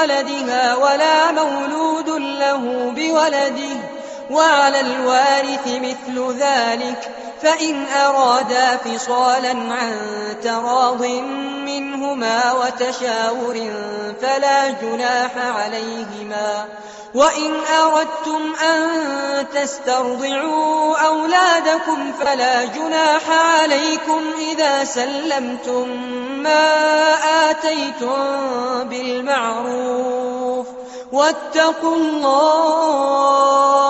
بولدها ولا مولود له بولده وعلى الوارث مثل ذلك. فإن أرادا فصالا عن تراض منهما وتشاور فلا جناح عليهما. وإن أردتم أن تسترضعوا أولادكم فلا جناح عليكم إذا سلمتم ما آتيتم بالمعروف. واتقوا الله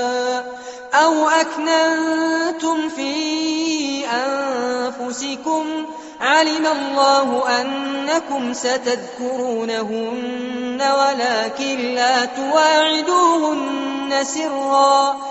أو أكننتم في أنفسكم علم الله أنكم ستذكرونهن ولكن لا تواعدوهن سرا.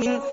من